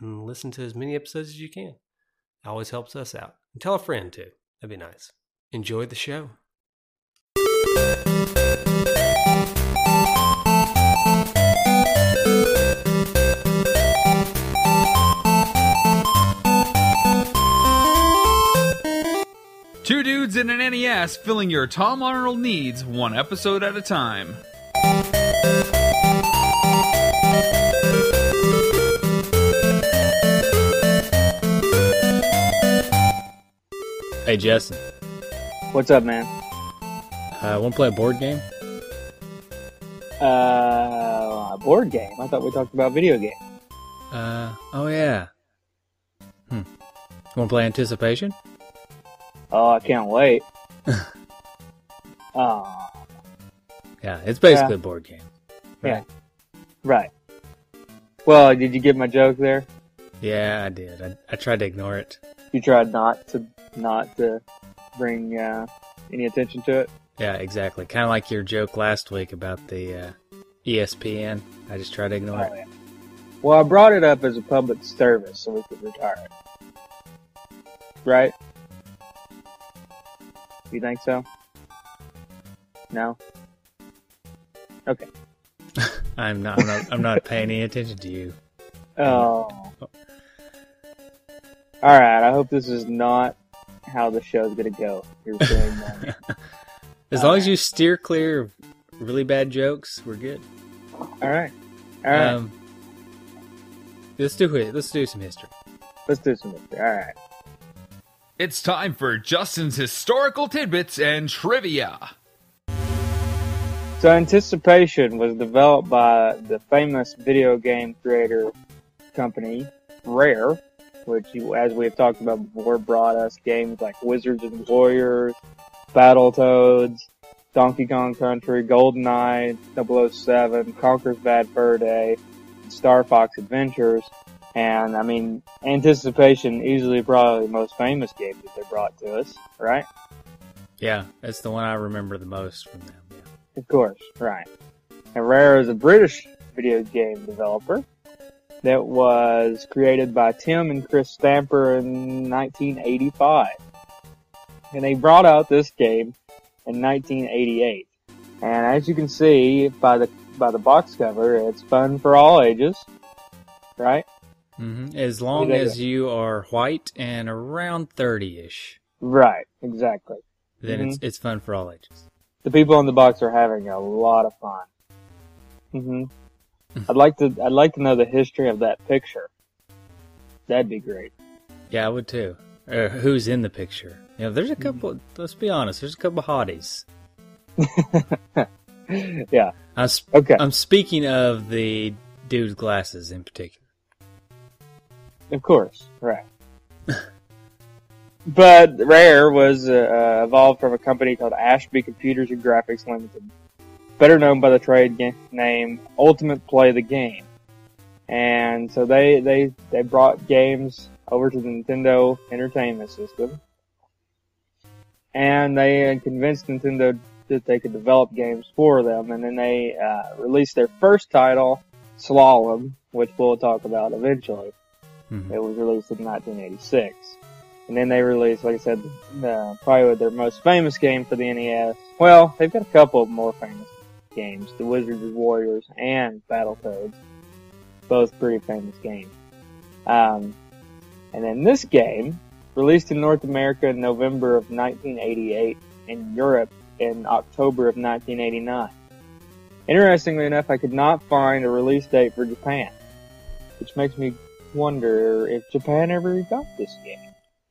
and listen to as many episodes as you can. It always helps us out. And tell a friend too. That'd be nice. Enjoy the show. Two dudes in an NES filling your Tom Arnold needs one episode at a time. Hey, Justin. What's up, man? Uh, want to play a board game? Uh, a board game. I thought we talked about video game. Uh, oh yeah. Hmm. Want to play Anticipation? Oh, I can't wait. oh, Yeah, it's basically Yeah. a board game. yeah. Right. Well, did you get my joke there? Yeah, I did. I, I tried to ignore it. You tried not to not to bring uh, any attention to it. Yeah, exactly. Kind of like your joke last week about the uh, ESPN. I just tried to ignore Oh, it. yeah. Well, I brought it up as a public service so we could retire it. Right? You think so? No. Okay. I'm not. I'm not. I'm not paying any attention to you. Oh. All right. I hope this is not how the show's gonna go. You're saying that. As long as you steer clear of really bad jokes, we're good. All right. All right. Um, let's do it. Let's do some history. Let's do some history. All right. It's time for Justin's historical tidbits and trivia. So, Anticipation was developed by the famous video game creator company Rare, which, as we have talked about before, brought us games like Wizards and Warriors, Battletoads, Donkey Kong Country, GoldenEye 007, Conker's Bad Fur Day, Star Fox Adventures, and I mean, Anticipation easily probably the most famous game that they brought to us, right? Yeah, that's the one I remember the most from them. Yeah. Of course, right. And Rare is a British video game developer that was created by Tim and Chris Stamper in 1985. And they brought out this game in 1988. And as you can see by the by the box cover, it's fun for all ages, right? hmm As long Yeah, as you are white and around thirty-ish, Right, exactly. then Mm-hmm. it's it's fun for all ages. The people on the box are having a lot of fun. hmm I'd like to I'd like to know the history of that picture. That'd be great. Yeah, I would too. Uh, who's in the picture? You know, there's a couple. Let's be honest. There's a couple hotties. yeah. I'm, sp- Okay. I'm speaking of the dude's glasses in particular. Of course. Right. but Rare was uh, uh, evolved from a company called Ashby Computers and Graphics Limited, better known by the trade ga- name Ultimate Play the Game. And so they they they brought games over to the Nintendo Entertainment System, and they convinced Nintendo that they could develop games for them. And then they uh, released their first title, Slalom, which we'll talk about eventually. Mhm. It was released in 1986. And then they released, like I said, uh, probably their most famous game for the NES. Well, they've got a couple of more famous games, the Wizards and Warriors and Battletoads. Both pretty famous games. Um, and then this game Released in North America in November of 1988 and Europe in October of 1989. Interestingly enough, I could not find a release date for Japan, which makes me wonder if Japan ever got this game.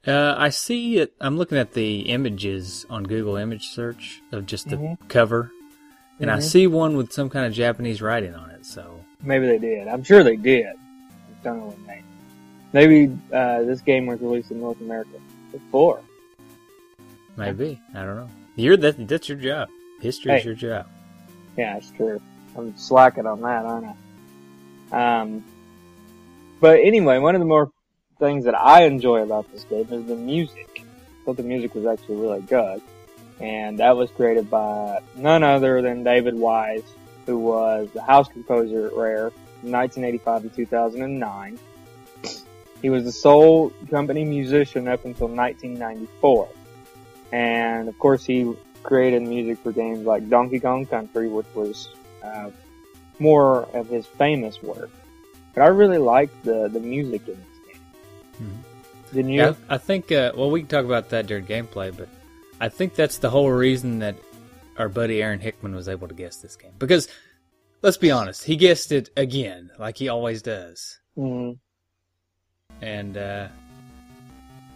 Uh, I see it. I'm looking at the images on Google Image Search of just the Mhm. cover, and I Mhm. see one with some kind of Japanese writing on it. So Maybe they did. I'm sure they did. I don't know when they. Maybe uh, this game was released in North America before. maybe I don't know. You're that. That's your job. History is your job. Yeah, it's true. I'm slacking on that, aren't I? Um, but anyway, one of the more things that I enjoy about this game is the music. I thought the music was actually really good. And that was created by none other than David Wise, who was the house composer at Rare from 1985 to 2009. He was the sole company musician up until 1994. And of course he created music for games like Donkey Kong Country, which was uh, more of his famous work. But I really liked the, the music in this game. Didn't you? Yeah, I think. Uh, well, we can talk about that during gameplay, but I think that's the whole reason that our buddy Aaron Hickman was able to guess this game. Because let's be honest, he guessed it again, like he always does, Mhm. and uh,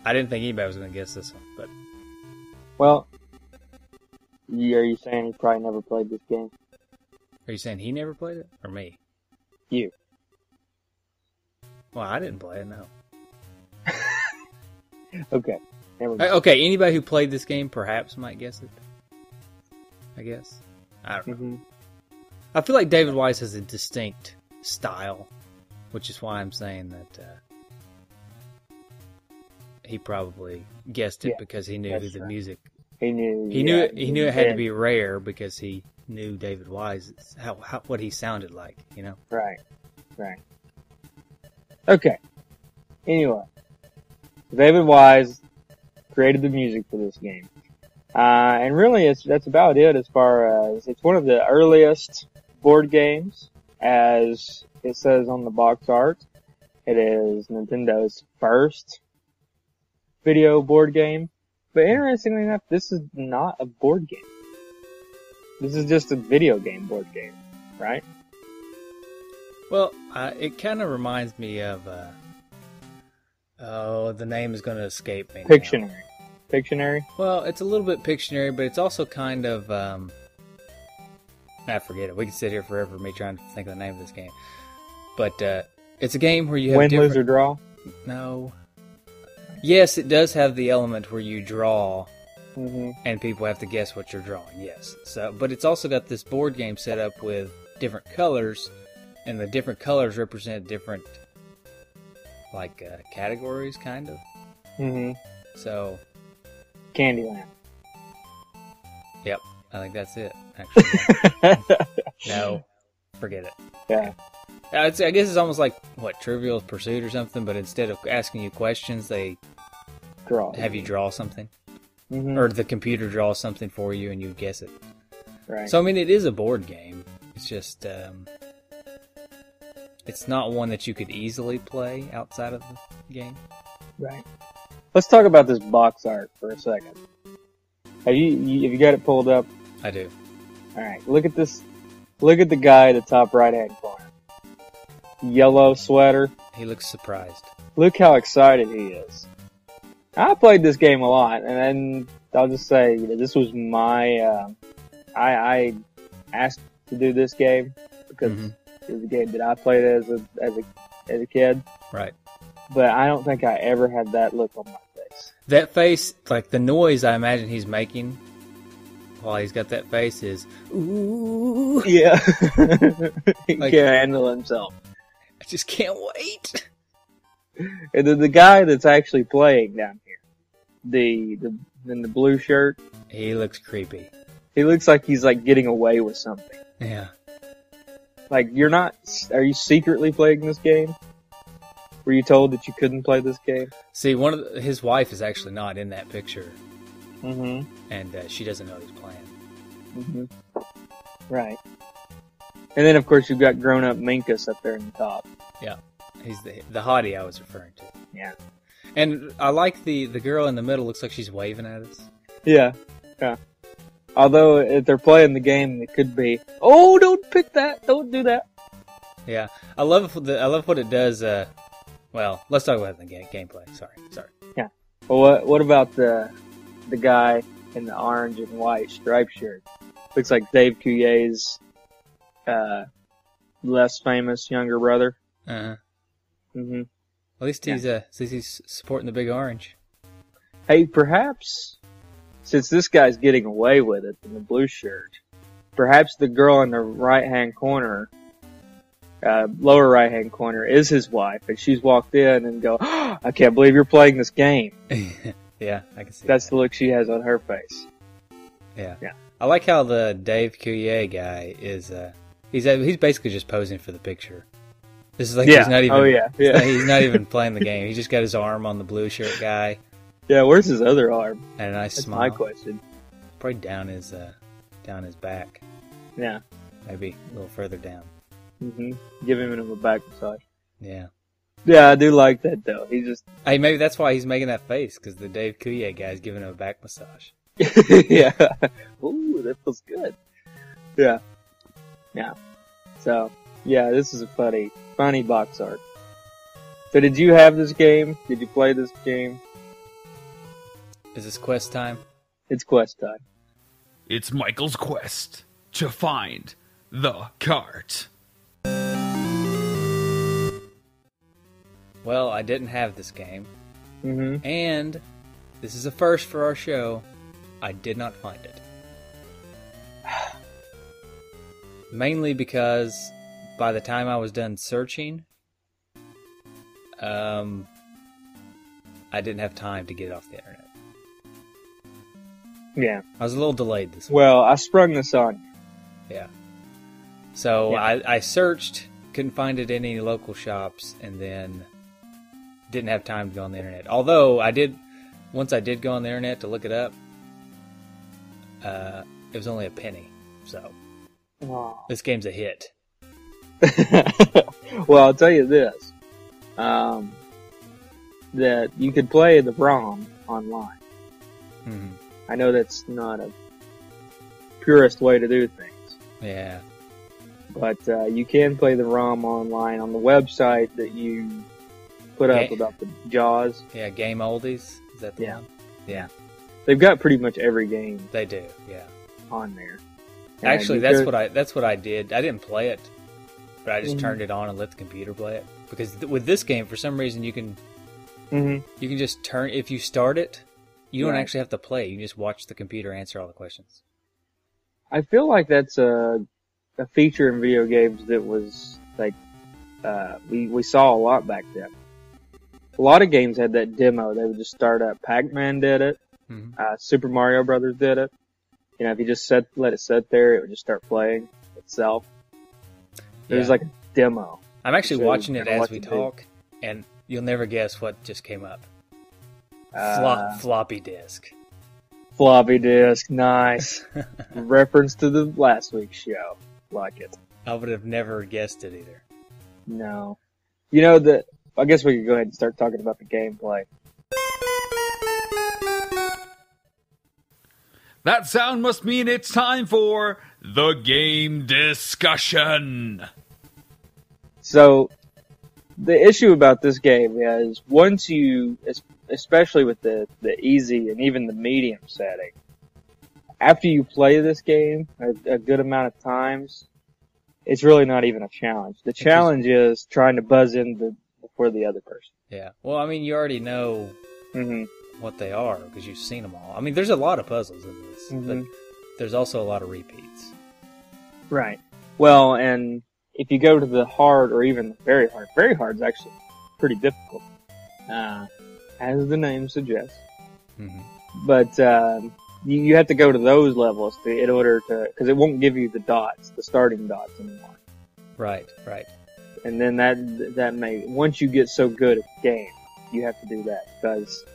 I didn't think anybody was going to guess this one. But Well, are you saying he probably never played this game? are you saying he never played it, or me? You. Well, I didn't play it. No. Okay. Uh. Okay, anybody who played this game perhaps might guess it. I guess. I don't know. Mhm. I feel like David Wise has a distinct style, which is why I'm saying that uh, he probably guessed it Yeah, because he knew the right. music. He knew. He yeah, knew he knew it had to be rare because he knew David Wise how, how what he sounded like. You know. Right. Right. Okay. Anyway, David Wise created the music for this game, uh, and really, it's that's about it as far as it's one of the earliest board games, as it says on the box art. It is Nintendo's first video board game, but interestingly enough, this is not a board game. This is just a video game board game, right? Well, uh, it kind of reminds me of. Uh, oh, the name is going to escape me. now. Pictionary. Pictionary. Well, it's a little bit Pictionary, but it's also kind of. Um, I forget it. We can sit here forever me trying to think of the name of this game. But uh, it's a game where you have Win, different. lose, or draw. No. Yes, it does have the element where you draw hmm and people have to guess what you're drawing. Yes. So, but it's also got this board game set up with different colors, and the different colors represent different, like uh, categories, kind of. Mm-hmm. So, Candyland. yep, I think that's it. Actually, no, forget it. yeah. I guess it's almost like what Trivial Pursuit or something, but instead of asking you questions, they Draw. have you draw something, hmm or the computer draws something for you and you guess it. right. So I mean, it is a board game. It's just um, it's not one that you could easily play outside of the game. right. Let's talk about this box art for a second. Have you, you have you got it pulled up? I do. All right. Look at this. Look at the guy at the top right hand corner. Yellow sweater. He looks surprised. Look how excited he is. I played this game a lot, and then I'll just say you know, this was my. Uh, I, I asked to do this game because Mhm. Was a game that I played as a as a as a kid, Right. but I don't think I ever had that look on my face. That face, like the noise I imagine he's making while he's got that face is ooh. Yeah, he Like- can't handle himself. I just can't wait. And then the guy that's actually playing down here, the the in the blue shirt, He looks creepy. he looks like he's like getting away with something. Yeah. Like you're not. Are you secretly playing this game? Were you told that you couldn't play this game? See, one of the, his wife is actually not in that picture, Mm-hmm. and uh, she doesn't know he's playing. Mm-hmm. Right. And then of course you've got grown up Minkus up there in the top. Yeah, he's the the hottie I was referring to. Yeah. And I like the the girl in the middle. Looks like she's waving at us. Yeah, yeah. Although if they're playing the game, it could be, oh, don't pick that, don't do that. Yeah, I love the I love what it does. Uh, well, let's talk about the game, gameplay. Sorry, sorry. Yeah. Well, what what about the the guy in the orange and white striped shirt? Looks like Dave Coulier's uh, less famous younger brother. Uh-huh. hmm At least he's uh, at least he's supporting the big orange. Hey, perhaps since this guy's getting away with it in the blue shirt, perhaps the girl in the right hand corner, uh, lower right hand corner, is his wife, and she's walked in and go, oh, "I can't believe you're playing this game." yeah, I can see. That's that. the look she has on her face. Yeah. Yeah. I like how the Dave Coulier guy is. Uh, he's uh, he's basically just posing for the picture. This is like yeah. he's not even. oh yeah. he's Yeah. not- he's not even playing the game. He just got his arm on the blue shirt guy yeah. Where's his other arm? and I That's smile. my question. Probably down his uh, down his back, Yeah. maybe a little further down. Mm-hmm. Give him a back massage. Yeah. Yeah, I do like that though. He just, Hey, maybe that's why he's making that face because the Dave Coulier guy's giving him a back massage. yeah. Ooh, that feels good. Yeah. Yeah. So, yeah, this is a funny, funny box art. So did you have this game? Did you play this game? Is this quest time? It's quest time. It's Michael's quest to find the cart. Well, I didn't have this game, hmm and this is a first for our show. I did not find it. Mainly because by the time I was done searching, um, I didn't have time to get it off the internet. Yeah. I was a little delayed this week. Well, I sprung this on you. Yeah. So Yeah. I, I searched, couldn't find it in any local shops, and then didn't have time to go on the internet. Although I did, once I did go on the internet to look it up, uh, it was only a penny. So this game's a hit. well, I'll tell you this. Um, that you could play the ROM online. hmm I know that's not a purist way to do things. Yeah. but uh, you can play the ROM online on the website that you put up about the Jaws. Yeah. Game oldies. Is that the Yeah. one? Yeah. They've got pretty much every game They do. Yeah. on there. And Actually, that's could- what I that's what I did. I didn't play it, but I just Mhm. turned it on and let the computer play it. Because th- with this game, for some reason, you can Mhm. You can just turn if you start it. You don't Right. actually have to play. You just watch the computer answer all the questions. I feel like that's a a feature in video games that was like uh, we we saw a lot back then. A lot of games had that demo. They would just start up. Pac-Man did it. Mhm. Uh, Super Mario Brothers did it. You know, if you just set let it sit there, it would just start playing itself. It was like a demo. I'm actually watching it as we to do. talk, and you'll never guess what just came up. Uh, floppy disk. floppy disk, nice. Reference to the last week's show. Like it. I would have never guessed it either. No. You know that I guess we could go ahead and start talking about the gameplay. That sound must mean it's time for the game discussion. So the issue about this game is once you es- especially with the, the easy and even the medium setting, after you play this game a, a good amount of times, it's really not even a challenge. The challenge is trying to buzz in the, before the other person. Yeah. Well, I mean, you already know hmm what they are because you've seen them all. I mean, there's a lot of puzzles in this, but Mhm. there's also a lot of repeats. Right. Well, and if you go to the hard or even very hard, very hard is actually pretty difficult, uh, as the name suggests. hmm But um, you, you have to go to those levels to, in order to, because it won't give you the dots, the starting dots anymore. Right. Right. And then that that may once you get so good at the game, you have to do that because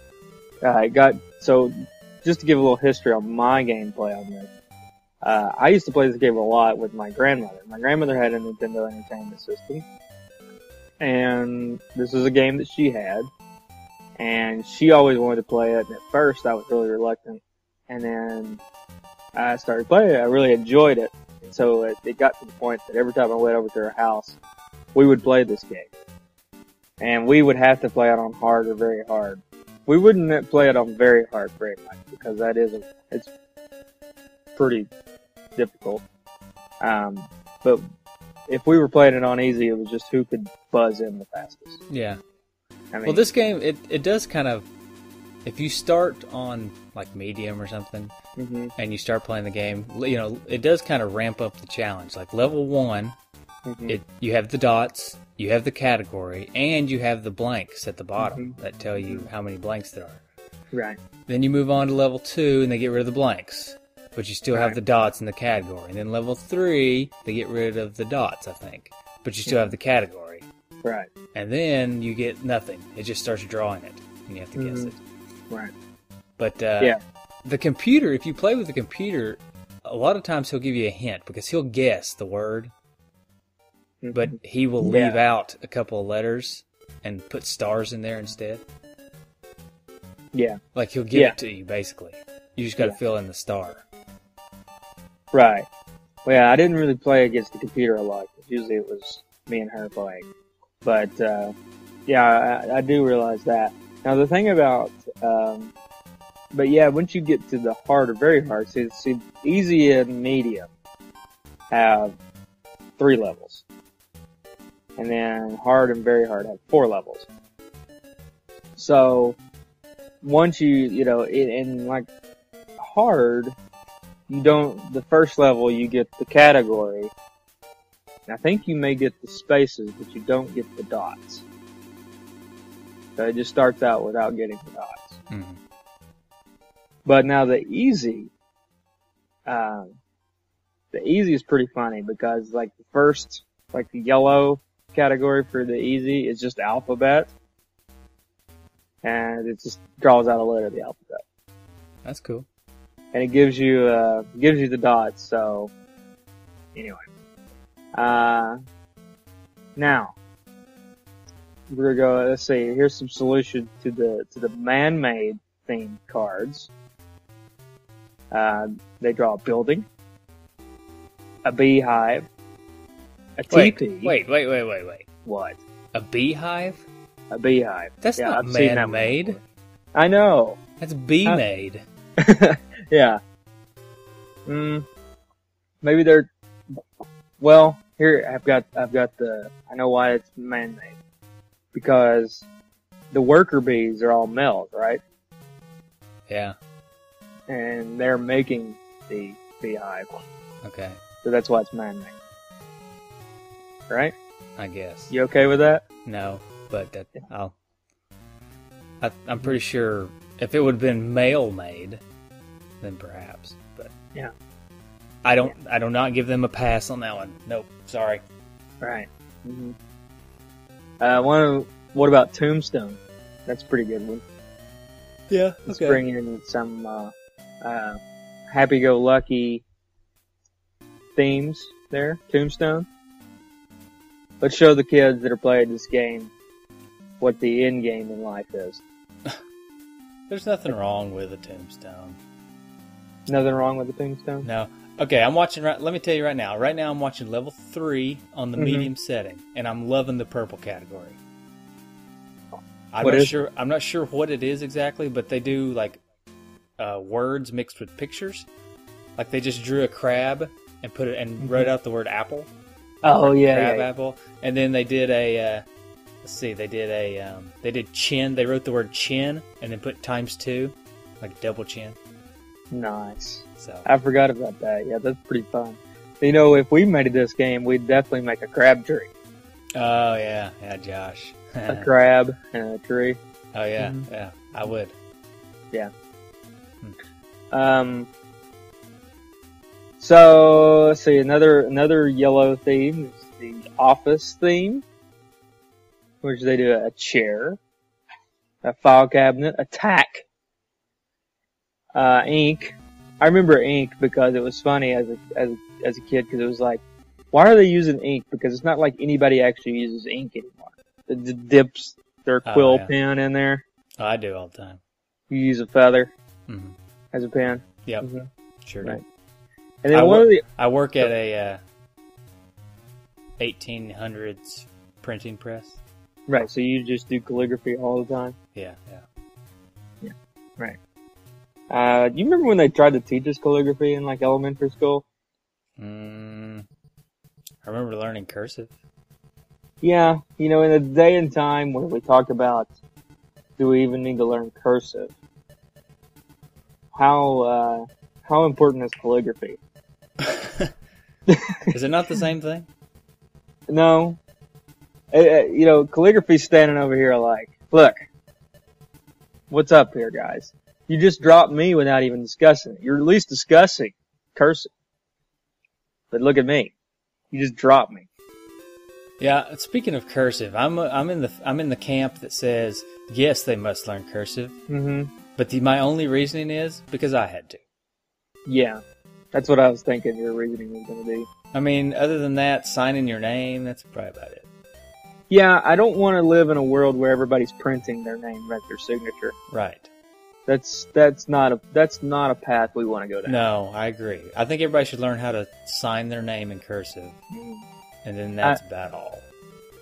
uh, it got so. Just to give a little history on my gameplay on this, uh, I used to play this game a lot with my grandmother. My grandmother had a Nintendo Entertainment System, and this is a game that she had. And she always wanted to play it. And at first, I was really reluctant, and then I started playing it. I really enjoyed it, and so it, it got to the point that every time I went over to her house, we would play this game, and we would have to play it on hard or very hard. We wouldn't play it on very hard very much because that is a, it's pretty difficult. Um, but if we were playing it on easy, it was just who could buzz in the fastest. Yeah. I mean, Well, this game it it does kind of if you start on like medium or something mhm, and you start playing the game, you know, it does kind of ramp up the challenge. Like level 1, mhm. it you have the dots, you have the category, and you have the blanks at the bottom Mhm. that tell you how many blanks there are. right, Then you move on to level 2 and they get rid of the blanks. But you still have the dots in the category. And then level 3, they get rid of the dots, I think. But you still have the category. Right, And then you get nothing. It just starts drawing it. And you have to guess Mhm. it. right. But uh, Yeah. the computer, if you play with the computer, a lot of times he'll give you a hint because he'll guess the word, mhm. but he will Yeah. leave out a couple of letters and put stars in there instead. yeah, Like he'll give Yeah. it to you basically. You just got to Yeah. fill in the star. right. Well, yeah, I didn't really play against the computer a lot. Usually, it was me and her playing. But uh, yeah, I, I do realize that. Now, the thing about, um, but yeah, once you get to the hard or very hard, see, see, easy and medium have three levels, and then hard and very hard have four levels. So once you, you know, in, in like hard, you don't, the first level you get the category. I think you may get the spaces, but you don't get the dots. So it just starts out without getting the dots. Mhm. But now the easy, um, the easy is pretty funny because like the first, like the yellow category for the easy is just alphabet. And it just draws out a letter of the alphabet. That's cool. And it gives you, uh, gives you the dots. So anyway, uh, now we're gonna go, let's see, here's some solution to the, to the man-made themed cards. Uh, they draw a building, a beehive, a teepee. wait, wait, wait, wait, wait. What? A beehive? A beehive. That's Yeah, not that man-made. before. I know. That's bee-made. yeah. Mm, maybe they're. Well, here I've got I've got the I know why it's man-made because the worker bees are all males, right? yeah. And they're making the beehive, Okay. so that's why it's man-made. Right? I guess. You okay with that? No, but that, I'll. I, I'm pretty sure if it would have been male made, then perhaps. But Yeah. I don't. I do not give them a pass on that one. Nope. Sorry. Right. hmm Uh, one. What about Tombstone? That's a pretty good one. Yeah. Let's bring in some uh, uh, happy-go-lucky themes there. Tombstone. Let's show the kids that are playing this game what the end game in life is. There's nothing wrong with a tombstone. Nothing wrong with a Tombstone. No. Okay, I'm watching right. Let me tell you right now. Right now, I'm watching level three on the Mhm. medium setting, and I'm loving the purple category. I'm What not is- sure. I'm not sure what it is exactly, but they do like uh, words mixed with pictures. Like they just drew a crab and put it and wrote out the word apple, Oh yeah, crab yeah, yeah. apple, and then they did a. Uh, let's see, they did a. Um, they did chin. They wrote the word chin and then put times two, like double chin. Nice. So I forgot about that. Yeah, that's pretty fun. You know, if we made this game, we'd definitely make a crab tree. Oh yeah, yeah, Josh. A crab and a tree. oh yeah, Mhm. yeah, I would. Yeah. Um, so let's see another another yellow theme is the office theme, which they do a chair, a file cabinet, a tack, uh, ink. I remember ink because it was funny as a as a, as a kid because it was like, why are they using ink? Because it's not like anybody actually uses ink anymore. It dips their Oh, quill yeah. pen in there. Oh, I do all the time. You use a feather hmm as a pen. Yep, Mhm. sure. Right. And then I one wo- of the I work at a uh, 1800s printing press. right, so you just do calligraphy all the time. Yeah, yeah. Uh, do you remember when they tried to teach us calligraphy in like elementary school? Mm, I remember learning cursive. Yeah, you know, in a day and time where we talk about do we even need to learn cursive? How uh, how important is calligraphy? Is it not the same thing? No, Uh, uh, you know, calligraphy's standing over here like, look, what's up here, guys? You just dropped me without even discussing it. You're at least discussing cursive, but look at me, you just dropped me. Yeah. Speaking of cursive, I'm I'm in the I'm in the camp that says yes, they must learn cursive, Mm-hmm. but the, my only reasoning is because I had to. Yeah, that's what I was thinking your reasoning was going to be. I mean, other than that, signing your name, that's probably about it. Yeah, I don't want to live in a world where everybody's printing their name right their signature. Right. That's that's not a that's not a path we want to go down. No, I agree. I think everybody should learn how to sign their name in cursive, and then that's about all.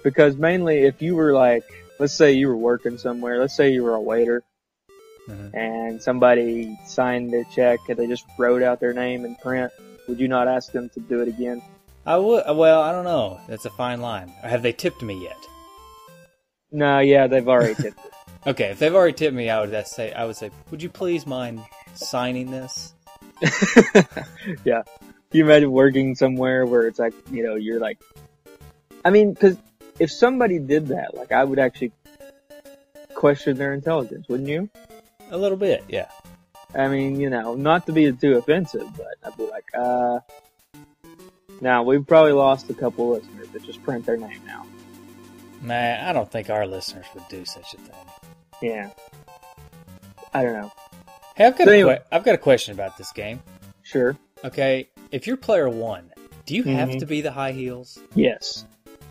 Because mainly, if you were like, let's say you were working somewhere, let's say you were a waiter, Mhm. and somebody signed their check and they just wrote out their name in print, would you not ask them to do it again? I would. Well, I don't know. That's a fine line. Have they tipped me yet? No, yeah, they've already tipped it. Okay, if they've already tipped me, I would say I would say, would you please mind signing this? yeah. You imagine working somewhere where it's like, you know, you're like, I mean, cause if somebody did that, like I would actually question their intelligence, wouldn't you? A little bit, yeah. I mean, you know, not to be too offensive, but I'd be like, uh, now we've probably lost a couple listeners that just print their name now. Nah, I don't think our listeners would do such a thing. Yeah. I don't know. Hey, I've got So a anyway- que- I've got a question about this game. Sure. Okay, if you're player one, do you have Mhm. to be the high heels? Yes.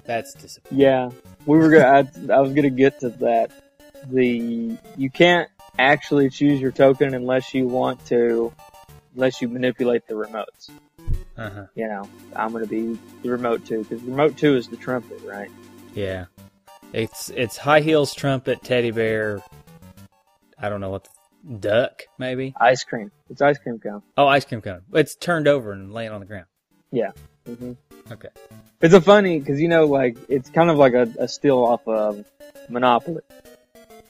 That's disappointing. Yeah. We were gonna, I, I was gonna get to that. The, you can't actually choose your token unless you want to, unless you manipulate the remotes. Uh-huh. You know, I'm gonna be the remote two, because remote two is the trumpet, right? Yeah, it's it's high heels, trumpet, teddy bear. I don't know what the, duck maybe. Ice cream. It's ice cream cone. Oh, ice cream cone. It's turned over and laying on the ground. hmm Okay. It's a funny because you know, like it's kind of like a, a steal off of Monopoly.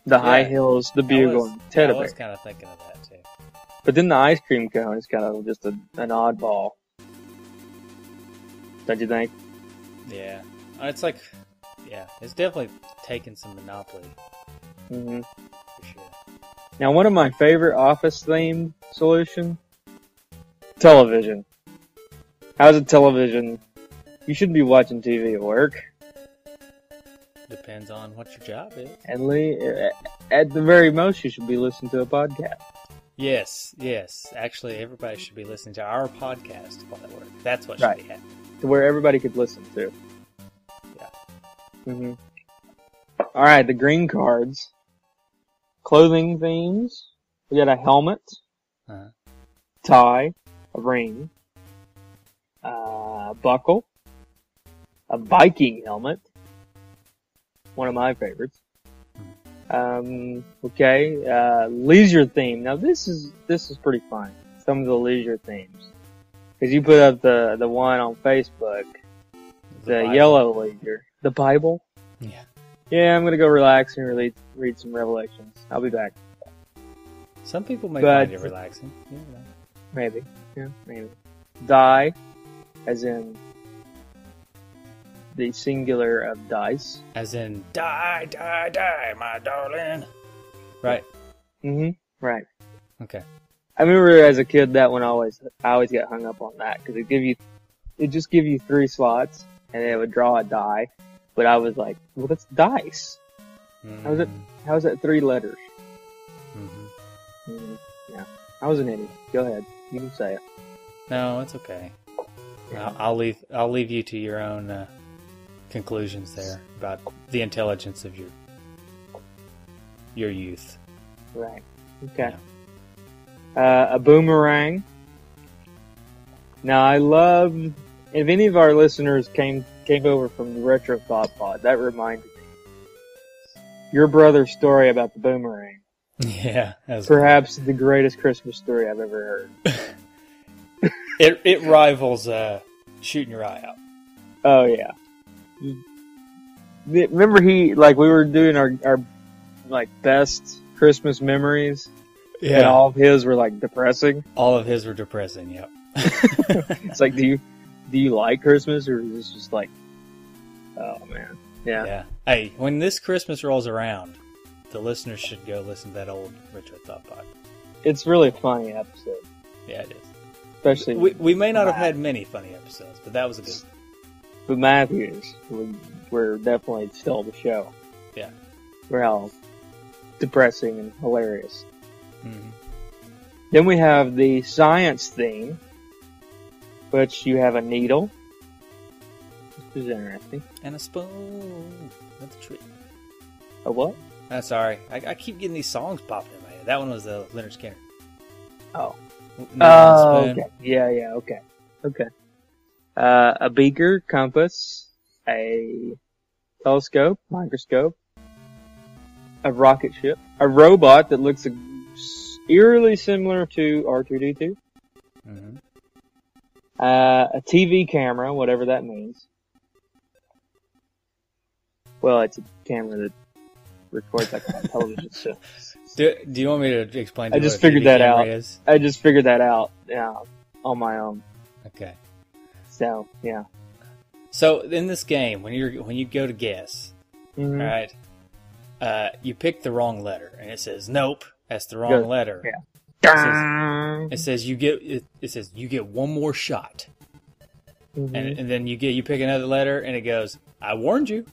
The high heels, the I bugle, was, and I teddy was kind of thinking of that too. But then the ice cream cone is kind of just a, an oddball. Don't you think? Yeah, it's like, yeah, it's definitely taken some monopoly hmm for sure. Now, one of my favorite office themed solution: television. How's a television? You shouldn't be watching TV at work. Depends on what your job is. At least, at the very most, you should be listening to a podcast. Yes, yes. Actually, everybody should be listening to our podcast while at work. That's what Right. should be happening. to where everybody could listen to. Yeah. hmm All right, the green cards. Clothing themes. We got a helmet, Uh-huh. tie, a ring, uh, buckle, a Viking helmet. One of my favorites. Um, okay, uh, leisure theme. Now this is, this is pretty fun. Some of the leisure themes. Cause you put up the, the one on Facebook the, Bible. yellow leader. The Bible? Yeah. Yeah, I'm gonna go relax and read, read some Revelations. I'll be back. Some people may But- find it relaxing. Never. Maybe. Yeah, maybe. Die, as in the singular of dice. As in, die, die, die, my darling. Right. Mm hmm Right. Okay. I remember as a kid that one always, I always got hung up on that because it give you, it just give you three slots and it would draw a die. But I was like, well, that's dice. How's it- How is that three letters? Mm-hmm. hmm Yeah. I was an idiot. Go ahead. You can say it. No, it's okay. I'll, I'll leave. I'll leave you to your own uh, conclusions there about the intelligence of your your youth. Right. Okay. Uh, a boomerang. Now I love if any of our listeners came came over from the Retro Thought Pod, that reminded me. Your brother's story about the boomerang. Yeah, Perhaps the greatest Christmas story I've ever heard. it it rivals uh, shooting your eye out. Oh yeah. Remember he like we were doing our our like best Christmas memories Yeah. and all of his were like depressing. all of his were depressing. Yep. It's like do you do you like Christmas or is this just like oh man. Yeah. Yeah. Hey, when this Christmas rolls around, the listeners should go listen to that old Retro Thought Pod. It's really a funny episode. Yeah, it is. Especially We, we may not have had many funny episodes, but that was a good. with Matthews. We, we're definitely still the show. Yeah. We're all depressing and hilarious. Mhm. Then we have the science theme, which you have a needle. This is interesting. And a spoon. That's a treat. A what? I'm sorry. I, I keep getting these songs popping in my head. That one was the Lynyrd Skynyrd. Oh. Needle Oh, and okay. Yeah, yeah, okay. Okay. Uh, a beaker, compass, a telescope, microscope, a rocket ship, a robot that looks eerily similar to R2D2, Mhm. Uh, a TV camera, whatever that means. Well, it's a camera that records like on television, so Do, do you want me to explain? To I just figured TV that out. Is? I just figured that out, yeah, on my own. Okay. So, yeah. So in this game, when you're when you go to guess, Mhm. all right, uh, you pick the wrong letter, and it says nope, that's the wrong Good. letter. Yeah. It says you get it, it says you get one more shot, Mhm. and and then you get you pick another letter, and it goes, I warned you,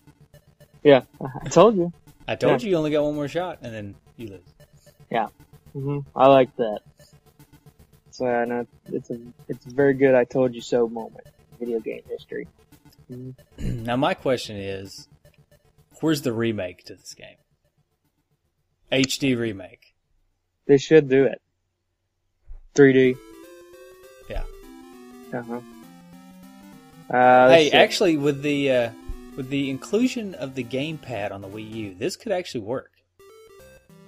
Yeah, I told you. I told you you only got one more shot, and then you lose. Yeah. hmm I like that. So uh, no, it's a it's a very good I told you so moment. in Video game history. now my question is, where's the remake to this game? HD remake. They should do it. 3D. Yeah. Uh-huh. Uh Hey, see. actually, with the uh, with the inclusion of the gamepad on the Wii U, this could actually work.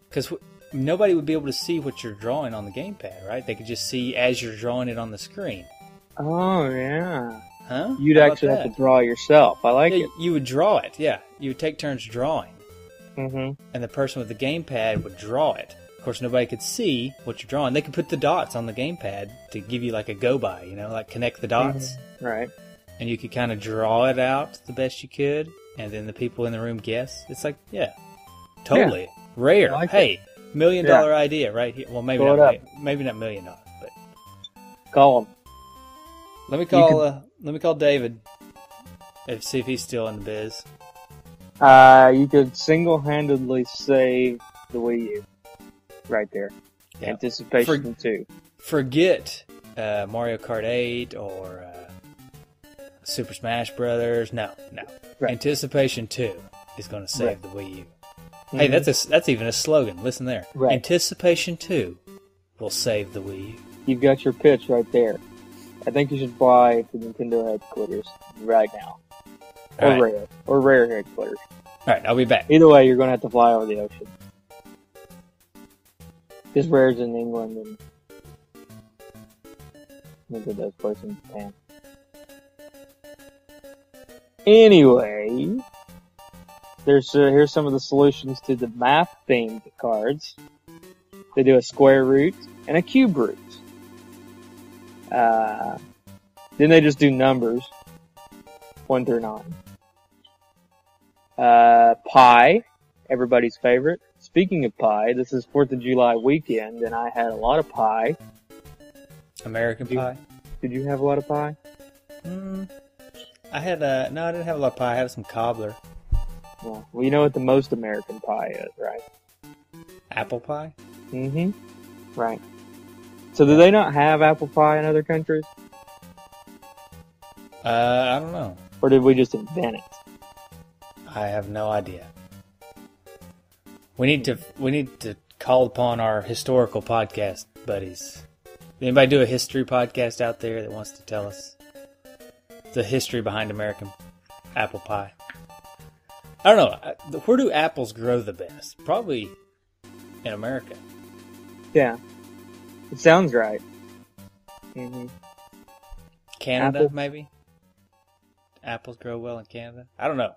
Because w- nobody would be able to see what you're drawing on the gamepad, right? They could just see as you're drawing it on the screen. Oh yeah. Huh? You'd actually have to draw yourself. I like Yeah, it. you would draw it. Yeah, you would take turns drawing, Mm-hmm. and the person with the gamepad would draw it. Course, nobody could see what you're drawing. They could put the dots on the gamepad to give you like a go by, you know, like connect the dots. Right. and you could kind of draw it out the best you could, and then the people in the room guess. It's like, yeah, totally rare. Like hey, million Yeah. dollar idea right here. Well, maybe not, it maybe not million dollar, but Call them. let me call. could- uh, let me call David and see if he's still in the biz. Uh, you could single-handedly save the Wii U. Right there. Yeah. Anticipation two. Forget uh, Mario Kart 8 or uh, Super Smash Brothers. No, no. Right. Anticipation two is going to save Right. the Wii U. Hey, Mhm. that's a that's even a slogan. Listen there. Right. Anticipation two will save the Wii U. You've got your pitch right there. I think you should fly to Nintendo headquarters right now. Or All right. Rare. Or Rare headquarters. All right, I'll be back. Either way, you're going to have to fly over the ocean. Because Rare's in England and Nintendo's place in Japan. Anyway, there's uh, here's some of the solutions to the math themed cards. They do a square root and a cube root. Uh, then they just do numbers, one through nine. Uh, pie, everybody's favorite. Speaking of pie, this is Fourth of July weekend, and I had a lot of pie. American You- Pie. Did you have a lot of pie? Mm, I had uh no, I didn't have a lot of pie. I had some cobbler, Well, well, you know what the most American pie is, right? apple pie. Mm-hmm. Right. So do they not have apple pie in other countries, Uh, I don't know. or did we just invent it? I have no idea. We need to we need to call upon our historical podcast buddies. Anybody do a history podcast out there that wants to tell us the history behind American apple pie? I don't know. Where do apples grow the best? Probably in America. Yeah. It sounds right. hmm Canada, Apple? maybe. Apples grow well in Canada. I don't know.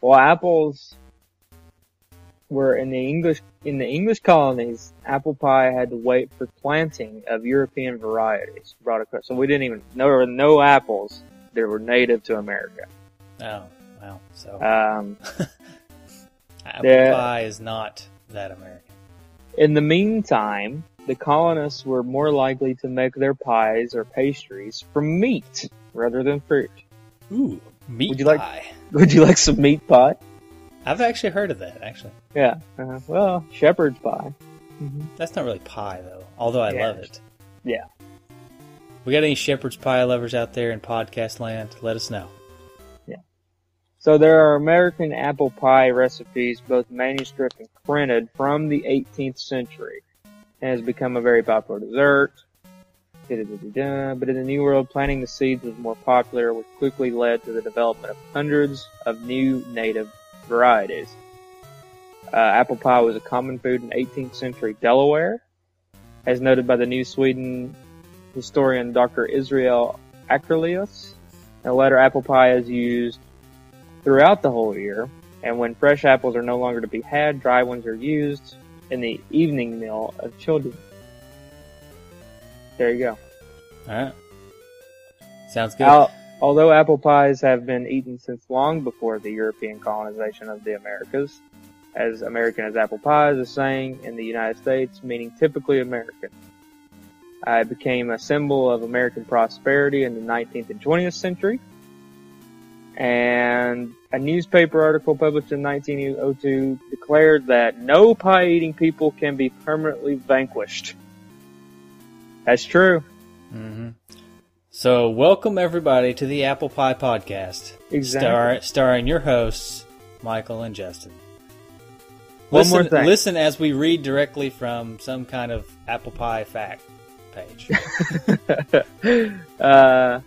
Well, apples were in the English in the English colonies. Apple pie had to wait for planting of European varieties brought across. So we didn't even know there were no apples that were native to America. Oh, wow. So Um, apple yeah. pie is not that American. in the meantime, the colonists were more likely to make their pies or pastries from meat rather than fruit. Ooh, meat Would you like- pie. Would you like some meat pie? I've actually heard of that. Actually, Yeah. Uh, well, shepherd's pie. hmm that's not really pie though. Although I Yeah. love it. Yeah. We got any shepherd's pie lovers out there in podcast land? Let us know. Yeah. So there are American apple pie recipes, both manuscript and printed, from the 18th century, and has become a very popular dessert. But in the New World, planting the seeds was more popular, which quickly led to the development of hundreds of new native varieties. Uh, apple pie was a common food in 18th century Delaware, as noted by the New Sweden historian Dr. Israel Acrelius. In a letter, apple pie is used throughout the whole year, and when fresh apples are no longer to be had, dry ones are used in the evening meal of children. There you go. All right. Sounds good. Al- although apple pies have been eaten since long before the European colonization of the Americas, as American as apple pie is a saying in the United States, meaning typically American. It became a symbol of American prosperity in the 19th and 20th century. And a newspaper article published in 1902 declared that no pie eating people can be permanently vanquished. That's true. hmm So, welcome everybody to the Apple Pie Podcast, Exactly. star- starring your hosts, Michael and Justin. One listen, more thing. listen as we read directly from some kind of apple pie fact page. uh,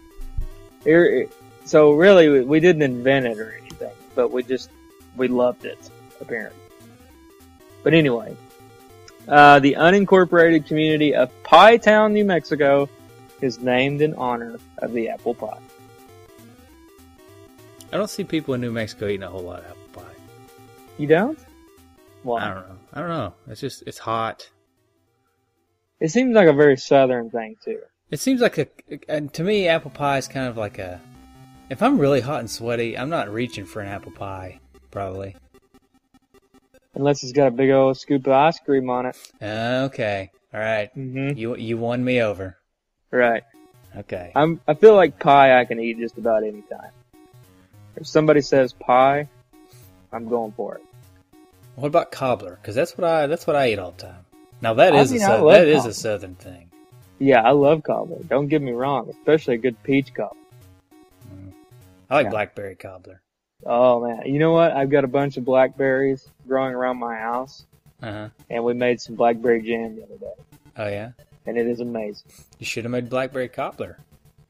here, so really, we, we didn't invent it or anything, but we just we loved it apparently. But anyway, uh, the unincorporated community of Pie Town, New Mexico, is named in honor of the apple pie. I don't see people in New Mexico eating a whole lot of apple pie. You don't? Well, I don't know. I don't know. It's just it's hot. it seems like a very southern thing too. It seems like a, and to me, apple pie is kind of like a. If I'm really hot and sweaty, I'm not reaching for an apple pie. Probably. Unless it's got a big old scoop of ice cream on it. Okay. All right. Mm-hmm. You you won me over. Right. Okay. I'm, I feel like pie I can eat just about any time. If somebody says pie, I'm going for it. What about cobbler? Because that's what I that's what I eat all the time. Now that I is mean, a I sou- love that is a southern thing. Yeah, I love cobbler. Don't get me wrong, especially a good peach cobbler. I like Yeah. blackberry cobbler. Oh man, you know what? I've got a bunch of blackberries growing around my house, Uh huh. and we made some blackberry jam the other day, Oh yeah. And it is amazing. You should have made blackberry cobbler.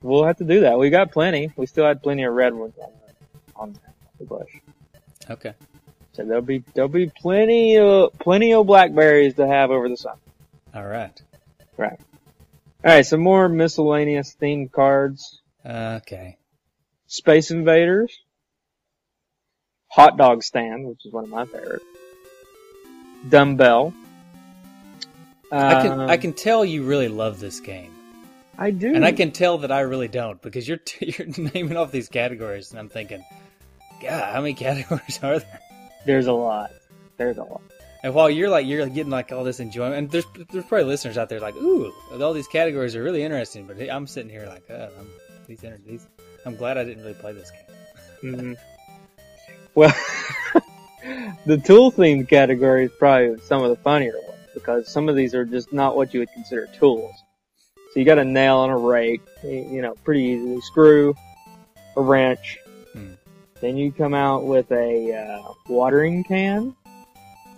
We'll have to do that. We got plenty. We still had plenty of red ones on the, on the bush, Okay. so there'll be there'll be plenty of plenty of blackberries to have over the summer. All right. Right. All right, some more miscellaneous themed cards. Okay. Space Invaders, Hot Dog Stand, which is one of my favorites, Dumbbell. I can Um, I can tell you really love this game, I do, and I can tell that I really don't because you're you're naming off these categories, and I'm thinking, God, how many categories are there? There's a lot. There's a lot. And while you're like you're getting like all this enjoyment, and there's there's probably listeners out there like, ooh, all these categories are really interesting. But I'm sitting here like, oh, I'm, these these. I'm glad I didn't really play this game. hmm Well, the tool themed category is probably some of the funnier ones because some of these are just not what you would consider tools. So you got a nail and a rake, you know, pretty easily. Screw, a wrench. Hmm. Then you come out with a uh, watering can,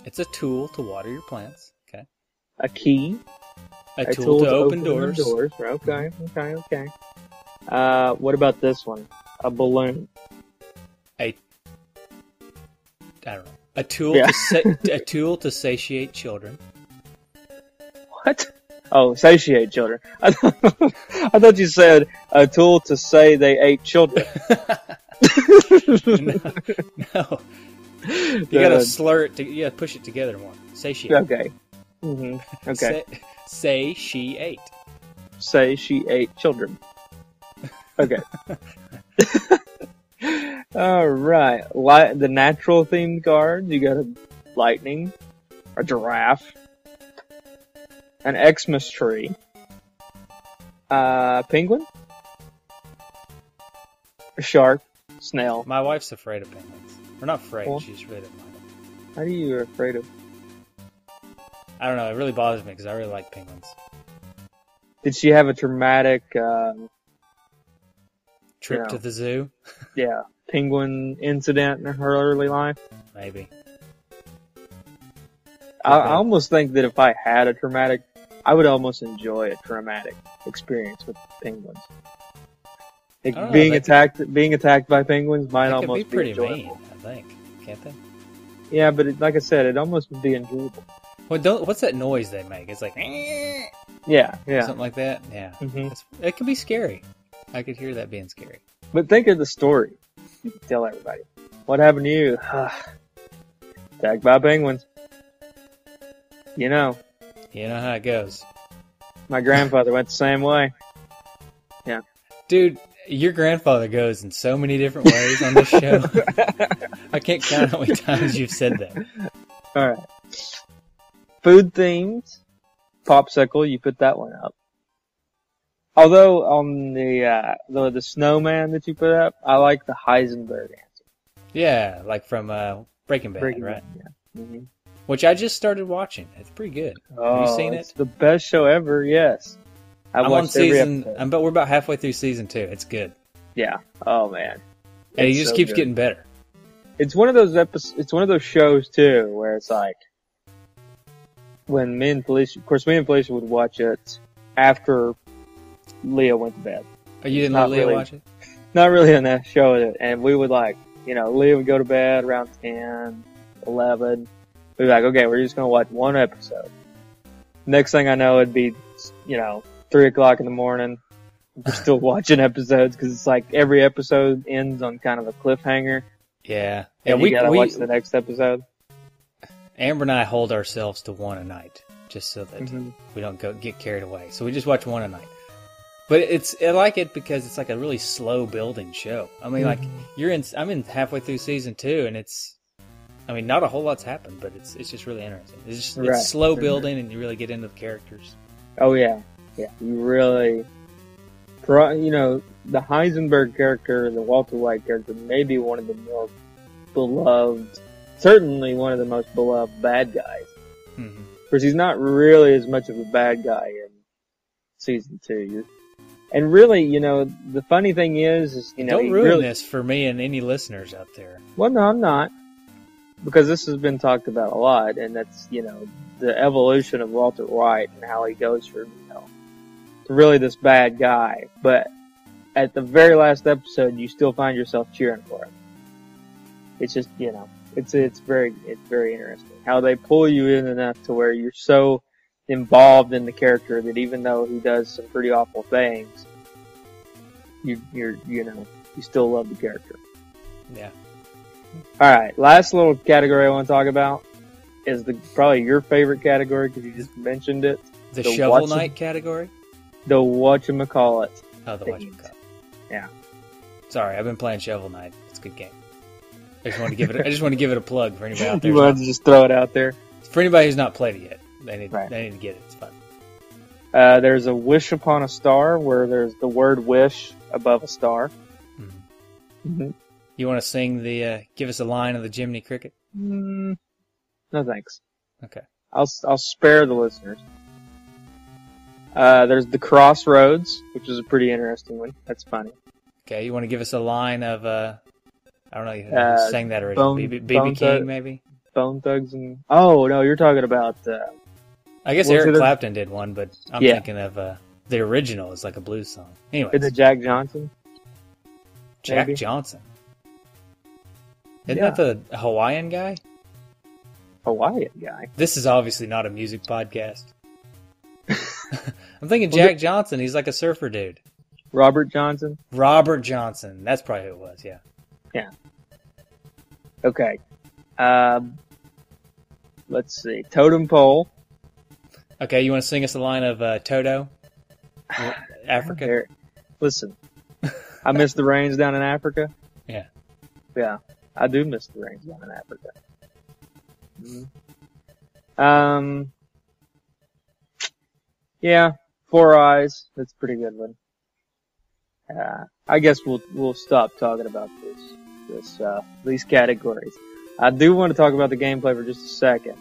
It's a tool to water your plants. Okay. A key. A, tool, to, open, doors. doors. Okay, okay, okay. Uh, what about this one? A balloon. A I don't know. A tool Yeah. to sa- a tool to satiate children. What? Oh, satiate children. I thought, I thought you said a tool to say they ate children. no. You gotta slur it. To, you gotta push it together more. Satiate. Okay. hmm Okay. Say, say she ate. Say she ate children. Okay. All right. Li- the natural themed cards. You got a lightning, a giraffe, an Xmas tree, uh, penguin, a shark, snail. My wife's afraid of penguins. We're not afraid. Well- She's afraid of mine. them. How are you afraid of? I don't know. It really bothers me because I really like penguins. Did she have a traumatic, um, Trip Yeah. to the zoo, yeah, penguin incident in her early life? maybe. I, I almost think that if I had a traumatic, I would almost enjoy a traumatic experience with penguins. Like know, being attacked, being attacked by penguins might could almost be pretty enjoyable. mean. I think. Can't they? Yeah, but it, like I said, it almost would be enjoyable. What's that noise they make? It's like Yeah, yeah. something like that. Yeah, hmm it could be scary. I could hear that being scary. But think of the story. You could tell everybody. What happened to you? attacked by penguins. You know, You know how it goes, my grandfather went the same way. Yeah. Dude. Your grandfather goes in so many different ways on this show. I can't count how many times you've said that. All right. Food themed popsicle. You put that one up. Although on the uh, the the snowman that you put up, I like the Heisenberg answer. Yeah, like from uh, Breaking Bad, Breaking right? Bad, Yeah. hmm Which I just started watching. It's pretty good. Oh, Have you oh, seen it's it? the best show ever. Yes. I I'm on season. I'm, but we're about halfway through season two. It's good, Yeah. Oh man. and it just so keeps good. getting better. It's one of those episodes. It's one of those shows too, where it's like when me and Felicia. Of course, me and Felicia would watch it after Leah went to bed. Oh, you didn't Not let Leah really. watch it? not really in that show, and we would like, you know, Leah would go to bed around 10, 11. Be like, okay, we're just gonna watch one episode. Next thing I know, it'd be, you know, three o'clock in the morning. We're still watching episodes because it's like every episode ends on kind of a cliffhanger. Yeah, yeah. And We gotta we watch the next episode. Amber and I hold ourselves to one a night, just so that Mhm. we don't go get carried away. So we just watch one a night. But it's I like it because it's like a really slow building show. I mean, like Mm-hmm. you're in. I'm in halfway through season two, and it's. I mean, not a whole lot's happened, but it's it's just really interesting. It's just Right. it's slow building, and you really get into the characters. Oh yeah, yeah. You really, you know, the Heisenberg character, the Walter White character, may be one of the more beloved, certainly one of the most beloved bad guys. hmm Of course, he's not really as much of a bad guy in season two. And really, you know, the funny thing is, is you know, Don't ruin really, this for me and any listeners out there. Well, no, I'm not, because this has been talked about a lot, and that's you know the evolution of Walter White and how he goes from you know to really this bad guy, but at the very last episode, you still find yourself cheering for him. It's just you know, it's it's very it's very interesting how they pull you in enough to where you're so involved in the character that even though he does some pretty awful things, you you're you know you still love the character. Yeah. All right, last little category I want to talk about is the probably your favorite category because you just mentioned it. The, The shovel knight category. The whatchamacallit. Oh, the watch Yeah. Sorry, I've been playing Shovel Knight. It's a good game. I just want to give it. I just want to give it a plug for anybody out there. You wanted to just throw it out there. for anybody who's not played it yet, they need. Right. They need to get it. It's fun. Uh, there's a wish upon a star where there's the word wish above a star. Mhm. Mm-hmm. You want to sing the? Uh, give us a line of the Jiminy Cricket. Mm, no thanks. Okay. I'll I'll spare the listeners. Uh, there's the crossroads, which is a pretty interesting one. That's funny. Okay. You want to give us a line of? Uh, I don't know. You Uh, sang that already. BB, King, Out- maybe. Bone Thugs and oh no, you're talking about uh, I guess Eric Clapton did one, but I'm Yeah. thinking of uh, the original is like a blues song. Anyway, is it Jack Johnson? Jack maybe? Johnson. Isn't Yeah. that the Hawaiian guy? Hawaiian guy. This is obviously not a music podcast. I'm thinking Jack Johnson. He's like a surfer dude. Robert Johnson. Robert Johnson. That's probably who it was. Yeah. Yeah. Okay. Um, let's see. Totem pole. Okay, you want to sing us a line of uh, Toto? Africa. There- Listen, I miss the rains down in Africa. Yeah. Yeah, I do miss the rains down in Africa. Mhm. Um, yeah, Four Eyes. That's a pretty good one. Uh, I guess we'll we'll stop talking about this this uh, these categories. I do want to talk about the gameplay for just a second.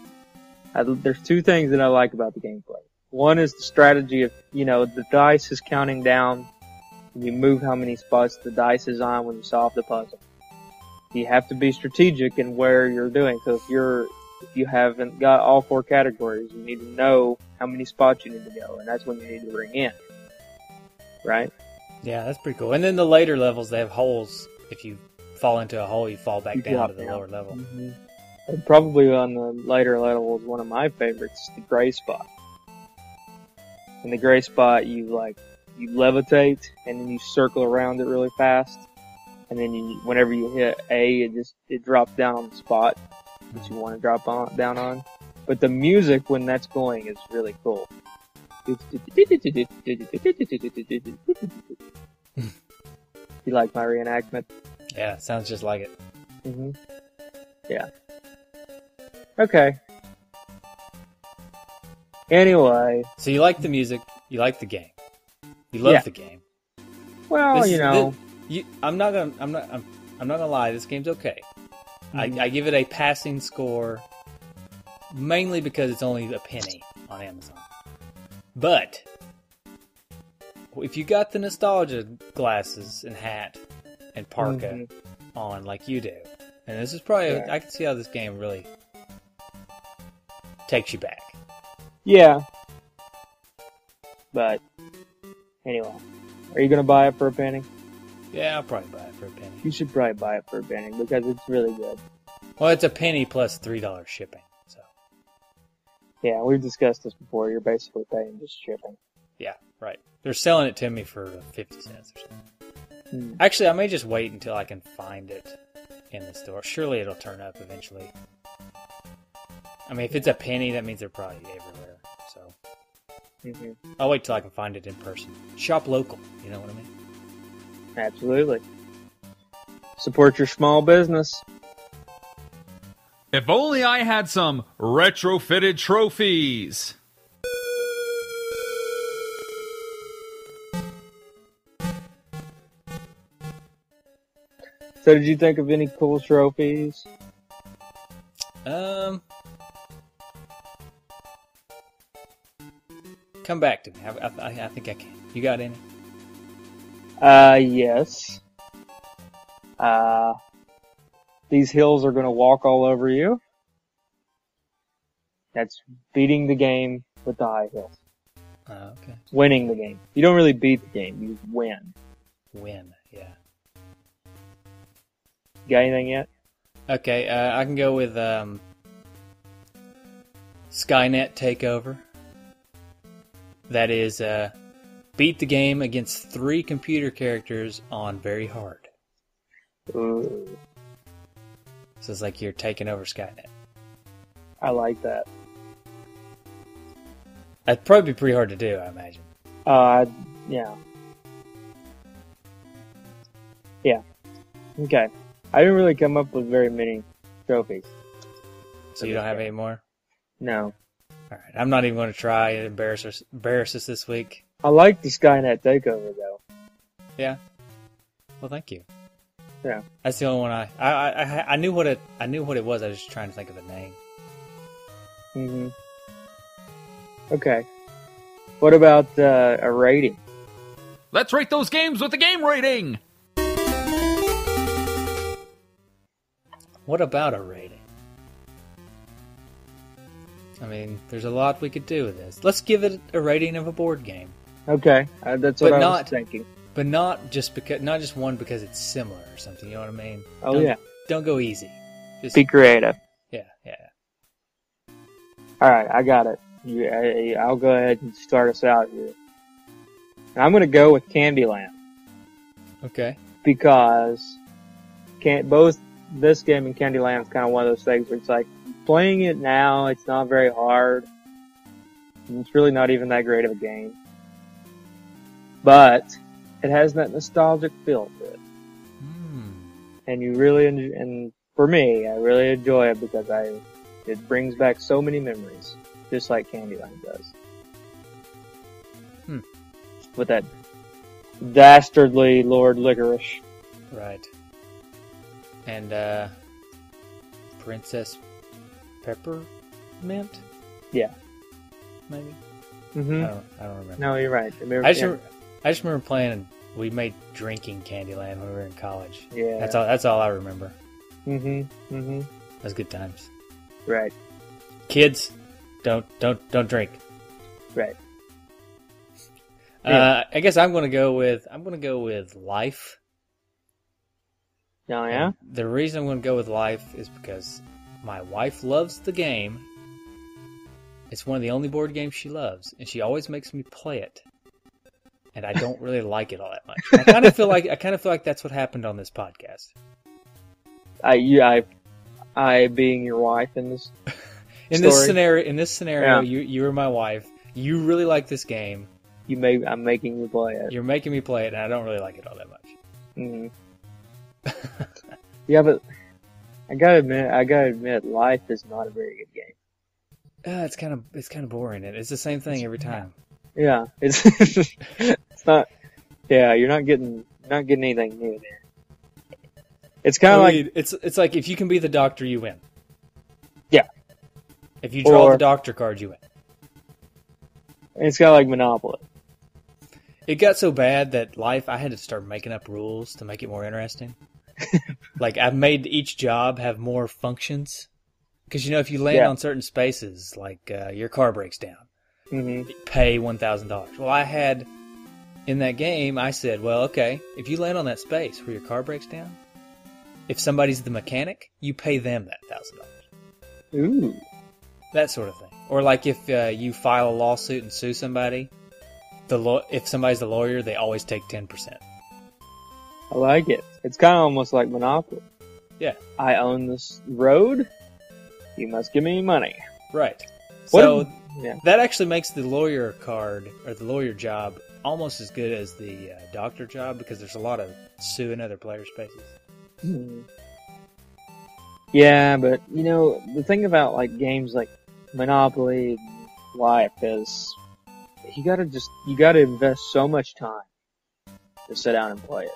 I, there's two things that I like about the gameplay. One is the strategy of, you know, the dice is counting down. You move how many spots the dice is on when you solve the puzzle. You have to be strategic in where you're doing. So if you're, if you haven't got all four categories, you need to know how many spots you need to go, and that's when you need to bring in. Right? Yeah, that's pretty cool. And then the later levels, they have holes. If you fall into a hole, you fall back You down to the down. lower level. Mm-hmm. And probably on the later levels, one of my favorites, the gray spot. In the gray spot, you like you levitate and then you circle around it really fast, and then you, whenever you hit A, it just it drops down on the spot that you want to drop on down on. But the music when that's going is really cool. you like my reenactment? Yeah, sounds just like it. hmm Yeah. Okay. Anyway, So you like the music, you like the game, you love Yeah. the game. well, This- you know, you, I'm not gonna, I'm not, I'm, I'm not gonna lie. This game's okay. Mhm. I, I give it a passing score, mainly because it's only a penny on Amazon. But if you got the nostalgia glasses and hat and parka Mhm. on like you do, and this is probably, Yeah. I can see how this game really takes you back. yeah. But anyway, are you gonna buy it for a penny? Yeah, I'll probably buy it for a penny. You should probably buy it for a penny because it's really good. Well, it's a penny plus three dollars shipping. So Yeah, we've discussed this before. You're basically paying just shipping. yeah, right. They're selling it to me for fifty cents or something. Hmm. Actually, I may just wait until I can find it in the store. Surely it'll turn up eventually. I mean, if it's a penny, that means they're probably everywhere. So hmm I'll wait till I can find it in person. Shop local. You know what I mean? Absolutely. Support your small business. If only I had some retrofitted trophies. So, did you think of any cool trophies? Um, come back to me. I, I, I think I can. You got any? Uh, yes. Uh, these hills are gonna walk all over you. That's beating the game with the high hills. Uh, okay. Winning the game. You don't really beat the game, you win. Win. Yeah. Got anything yet? Okay, uh, I can go with um, Skynet Takeover. That is, uh, beat the game against three computer characters on very hard. Ooh, So it's like you're taking over Skynet. I like that. That'd probably be pretty hard to do, I imagine. Uh, yeah. Yeah. Okay. I didn't really come up with very many trophies. So you don't have any more? No. All right, I'm not even going to try and embarrass us, embarrass us this week. I like the Skynet takeover though. Yeah. Well, thank you. Yeah. That's the only one I I, I I- I knew what it I knew what it was. I was just trying to think of a name. hmm Okay. What about uh, a rating? Let's rate those games with the game rating. What about a rating? I mean, there's a lot we could do with this. Let's give it a rating of a board game, Okay, uh, that's what But I not- was thinking. but not just because not just one because it's similar or something. You know what I mean? Oh Don't- yeah, Don't go easy. Just be creative. yeah, yeah. All right, I got it. I, I'll go ahead and start us out here. I'm going to go with Candyland Okay. because can't both this game and Candyland is kind of one of those things where it's like playing it now. It's not very hard. and It's really not even that great of a game, but it has that nostalgic feel to it, Hmm. and you really enjoy, and for me, I really enjoy it because I it brings back so many memories, just like Candyland does. Hmm. With that dastardly Lord Licorice. Right. And uh Princess Peppermint? Yeah. Maybe? Mm-hmm. I don't I don't remember. No, you're right. I remember- I yeah. I just remember playing and we made drinking Candyland when we were in college. yeah. That's all that's all I remember. Mm-hmm. Mm-hmm. That was good times. Right. Kids, don't don't don't drink. Right. Uh, I guess I'm gonna go with I'm gonna go with life. Oh yeah. The reason I'm going to go with Life is because my wife loves the game. It's one of the only board games she loves, and she always makes me play it. And I don't really like it all that much. I kind of feel like I kind of feel like that's what happened on this podcast. I you I I being your wife in this. In this scenario, in this scenario, Yeah. you you are my wife. You really like this game. You may I'm making you play it. You're making me play it, and I don't really like it all that much. hmm yeah, but I gotta admit, I gotta admit, life is not a very good game. Uh, it's kind of it's kind of boring. and It's the same thing every time. Yeah, it's not. Yeah, you're not getting not getting anything new there. It's kind of like mean, it's it's like if you can be the doctor, you win. Yeah. If you draw Or- the doctor card, you win. it's kind of like Monopoly. It got so bad that life I had to start making up rules to make it more interesting. like I've made each job have more functions because you know if you land Yeah. on certain spaces, like uh, your car breaks down, hmm you pay one thousand dollars. Well, I had in that game, I said, well, okay, if you land on that space where your car breaks down, if somebody's the mechanic, you pay them that thousand dollars. Ooh, that sort of thing. Or like if uh, you file a lawsuit and sue somebody, the law if somebody's the lawyer, they always take ten percent. I like it. It's kind of almost like Monopoly. Yeah. I own this road. You must give me money. Right. What So if- yeah. that actually makes the lawyer card or the lawyer job almost as good as the uh, doctor job because there's a lot of suing other player spaces. Hmm. Yeah, but you know the thing about like games like Monopoly, and Life is you gotta just you gotta invest so much time to sit down and play it.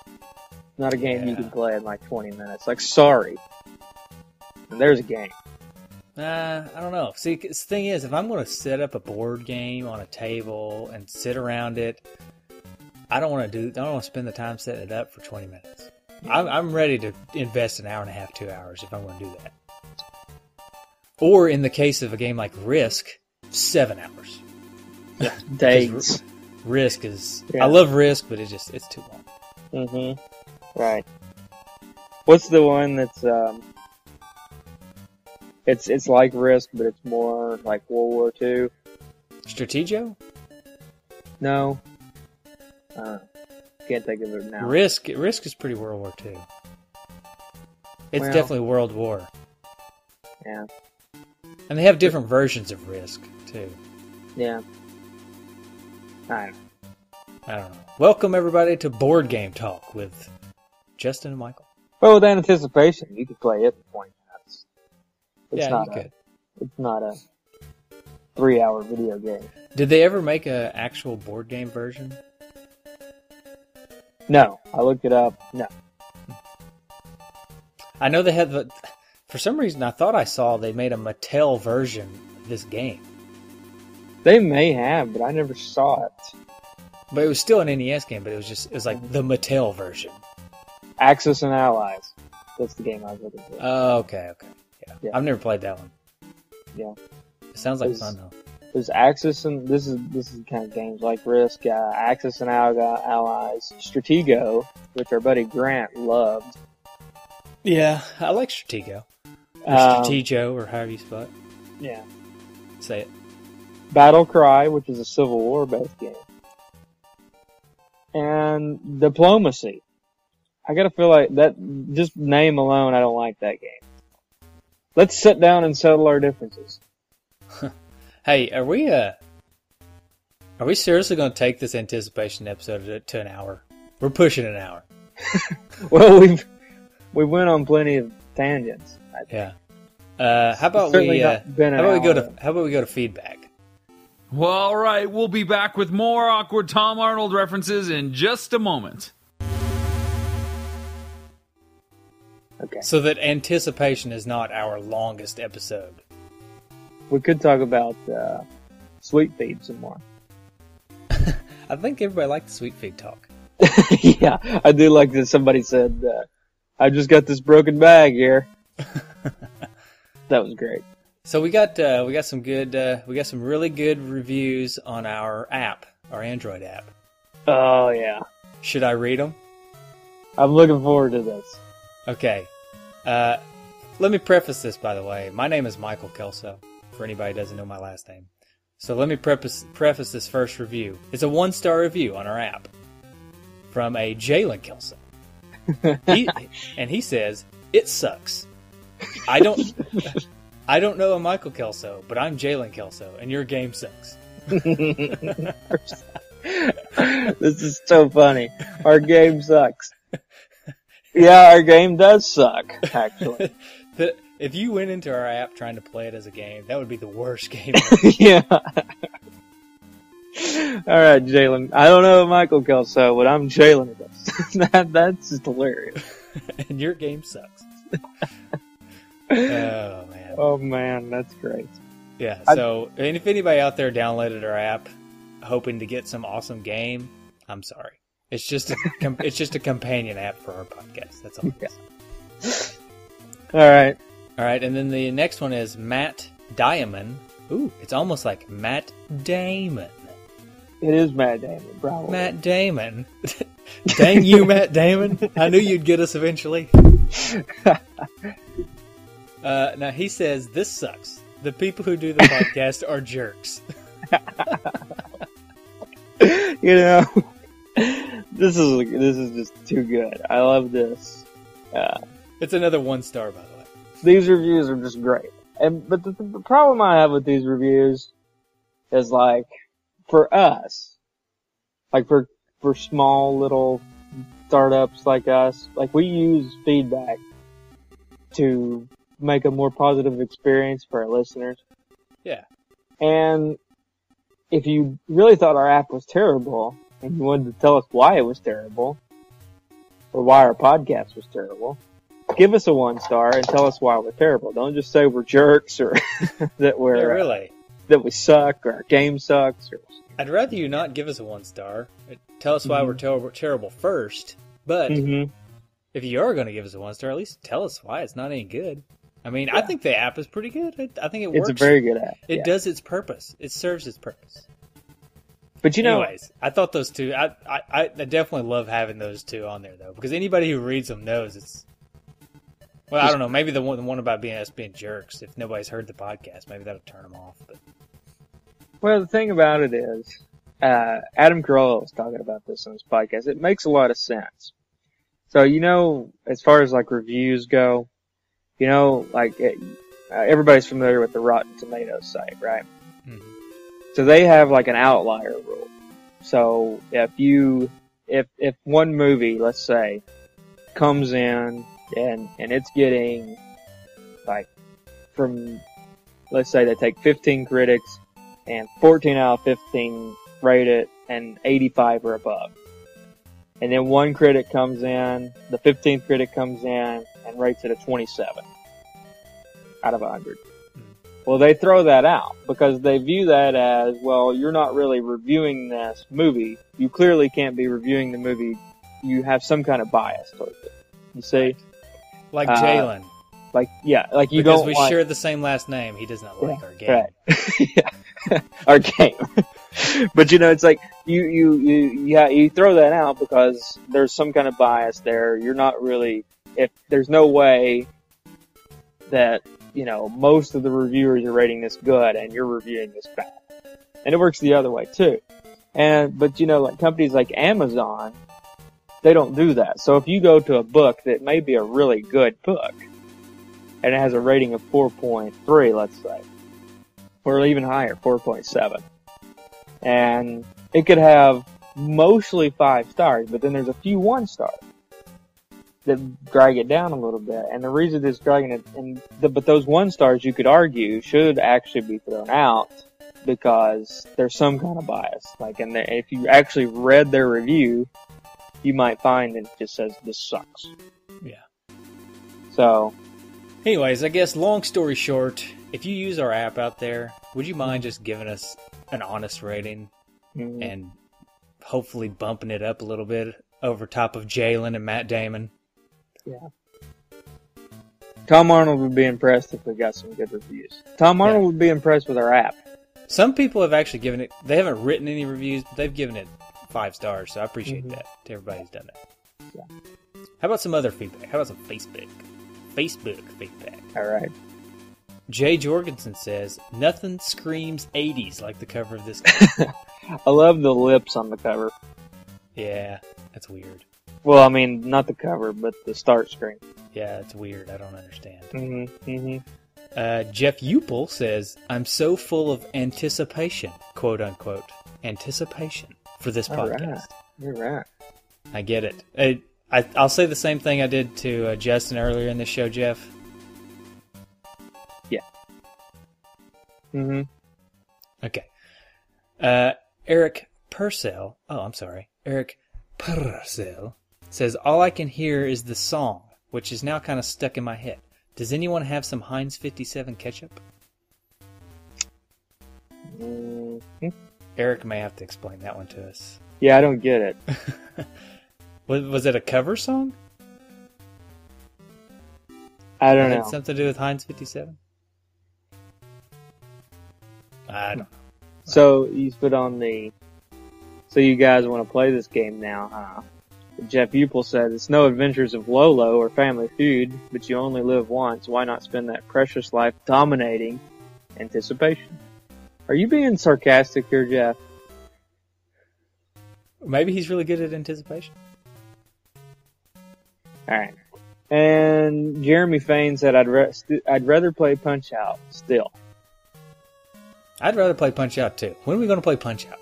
It's not a game you can play in like 20 minutes. Like sorry, and there's a game. Uh, I don't know. See, 'cause the thing is, if I'm going to set up a board game on a table and sit around it, I don't want to do. I don't want to spend the time setting it up for 20 minutes. I'm, I'm ready to invest an hour and a half, two hours if I'm going to do that. Or in the case of a game like Risk, seven hours. Days. Risk is. Yeah. I love Risk, but it just it's too long. Mm-hmm. Right. What's the one that's um? It's it's like Risk, but it's more like World War Two. Strategio, No. Uh, can't think of it now. Risk, Risk is pretty World War Two. It's Well- definitely World War. Yeah. And they have different versions of Risk too. Yeah. I don't know. I don't know. Welcome everybody to Board Game Talk with Justin and Michael. Well, with anticipation, you could play it 20 minutes. It's yeah, not you a, could. It's not a three-hour video game. Did they ever make an actual board game version? No, I looked it up. No. I know they had the. For some reason, I thought I saw they made a Mattel version of this game, They may have, but I never saw it. but it was still an NES game. But it was just it was like the Mattel version. Axis and Allies. That's the game I was looking for. Oh, okay, okay, yeah. I've never played that one. Yeah. It sounds like Is- fun though. There's Axis and this is this is kind of games like Risk, uh, Axis and Alga Allies, Stratego, which our buddy Grant loved. Yeah, I like Stratego. Or Um, Stratego, or however you spell it. yeah, Say it. Battle Cry, which is a Civil War based game, and Diplomacy. I gotta feel like that. Just name alone, I don't like that game. Let's sit down and settle our differences. Hey, are we uh are we seriously going to take this anticipation episode to, to an hour? We're pushing an hour. Well, we've we went on plenty of tangents. I think. Yeah. Uh, how about we uh, been how about we go hour. to how about we go to feedback? Well, all right, we'll be back with more awkward Tom Arnold references in just a moment. Okay, So that anticipation is not our longest episode. we could talk about uh, Sweet Feed some more. I think everybody liked the sweet feed talk. yeah, I do like that somebody said, uh, I just got this broken bag here. that was great. So we got uh, we got some good uh, we got some really good reviews on our app, our Android app. Oh, yeah. Should I read them? I'm looking forward to this. Okay. Uh, let me preface this, by the way. My name is Michael Kelso, for anybody who doesn't know my last name. So let me preface, preface this first review. It's a one star review on our app from a Jalen Kelso. He, and he says, It sucks. I don't. I don't know a Michael Kelso, but I'm Jalen Kelso, and your game sucks. this is so funny. Our game sucks. Yeah, our game does suck, actually. But if you went into our app trying to play it as a game, that would be the worst game. yeah. All right, Jalen. I don't know Michael Kelso, but I'm Jalen. that, that's just hilarious. and your game sucks. oh man. Oh man, that's great. Yeah. I- So, and if anybody out there downloaded our app hoping to get some awesome game, I'm sorry. It's just a com- it's just a companion app for our podcast. That's all. it is. All right. All right, and then the next one is Matt Diamond. Ooh, it's almost like Matt Damon. It is Matt Damon, probably. Matt Damon. Dang you, Matt Damon! I knew you'd get us eventually. Uh, now he says this sucks. The people who do the podcast are jerks. you know, this is this is just too good. I love this. Uh, It's another one star, by the way. these reviews are just great. And but the, the problem I have with these reviews is like for us, like for for small little startups like us, like we use feedback to make a more positive experience for our listeners. Yeah. And if you really thought our app was terrible and you wanted to tell us why it was terrible or why our podcast was terrible, give us a one star and tell us why we're terrible. Don't just say we're jerks or that we're Yeah, uh, really. that we suck or our game sucks or I'd rather you not give us a one star. Tell us why Mhm. we're terrible, terrible first. But Mhm. if you are going to give us a one star, at least tell us why it's not any good. I mean, I think the app is pretty good. I, I think it works. it's a very good app. it yeah. does its purpose. It serves its purpose. But you know, Anyways, I thought those two. I, I I definitely love having those two on there though, because anybody who reads them knows it's. Well, I don't know. Maybe the one the one about being us being jerks. If nobody's heard the podcast, maybe that'll turn them off. But Well, the thing about it is, uh, Adam Carolla was talking about this on his podcast. It makes a lot of sense. So, you know, as far as like reviews go, you know, like it, uh, everybody's familiar with the Rotten Tomatoes site, right? Mhm. So they have like an outlier rule. So if you, if, if one movie, let's say, comes in and, and it's getting like from, let's say they take 15 critics and 14 out of 15 rate it and 85 or above. And then one critic comes in, the 15th critic comes in and rates it a 27 out of 100. Well, they throw that out because they view that as, well, you're not really reviewing this movie. You clearly can't be reviewing the movie. You have some kind of bias towards it. You see? like Uh, Jalen, Like yeah, like you because don't Because we want, share the same last name. He does not like our game. Right. yeah. Our game. but you know, it's like you, you, you, yeah, you throw that out because there's some kind of bias there. You're not really, if there's no way that, you know, most of the reviewers are rating this good and you're reviewing this bad. And it works the other way too. And, but you know, like companies like Amazon, they don't do that. So if you go to a book that may be a really good book, and it has a rating of 4.3, let's say, or even higher, 4.7. And it could have mostly five stars, but then there's a few one stars that drag it down a little bit. And the reason it's dragging it, and the, but those one stars, you could argue, should actually be thrown out because there's some kind of bias. Like, and if you actually read their review, you might find that it just says this sucks. Yeah. So Anyways, I guess long story short, if you use our app out there, would you mind just giving us an honest rating mm, and hopefully bumping it up a little bit over top of Jalen and Matt Damon? Tom Arnold would be impressed if we got some good reviews. Tom Arnold Yeah. would be impressed with our app. Some people have actually given it. They haven't written any reviews, but they've given it five stars. So I appreciate Mhm. that to everybody who's done that. Yeah. How about some other feedback? How about some Facebook? Facebook feedback. All right. Jay Jorgensen says nothing screams '80s like the cover of this. I love the lips on the cover. yeah, that's weird. Well, I mean, not the cover, but the start screen. Yeah, it's weird. I don't understand. Mm-hmm. Mm-hmm. Uh, Jeff Upel says, "I'm so full of anticipation, quote unquote, anticipation for this All right. podcast." You're right. I get it. I, I, I'll say the same thing I did to uh, Justin earlier in the show, Jeff. Yeah. Mm-hmm. Okay. Uh, Eric Purcell. Oh, I'm sorry. Eric Purcell says, All I can hear is the song, which is now kind of stuck in my head. Does anyone have some Heinz 57 ketchup? Mm-hmm. Eric may have to explain that one to us. Yeah, I don't get it. Was, was it a cover song? I don't know. something to do with Heinz 57? I don't know. So you put on the. So you guys want to play this game now, huh? Jeff Upel said, "It's no Adventures of Lolo or Family Feud, but you only live once. Why not spend that precious life dominating anticipation?" Are you being sarcastic here, Jeff? Maybe he's really good at anticipation. All right. And Jeremy Fain said, "I'd re- st- I'd rather play Punch Out still." I'd rather play Punch Out too. When are we going to play Punch Out?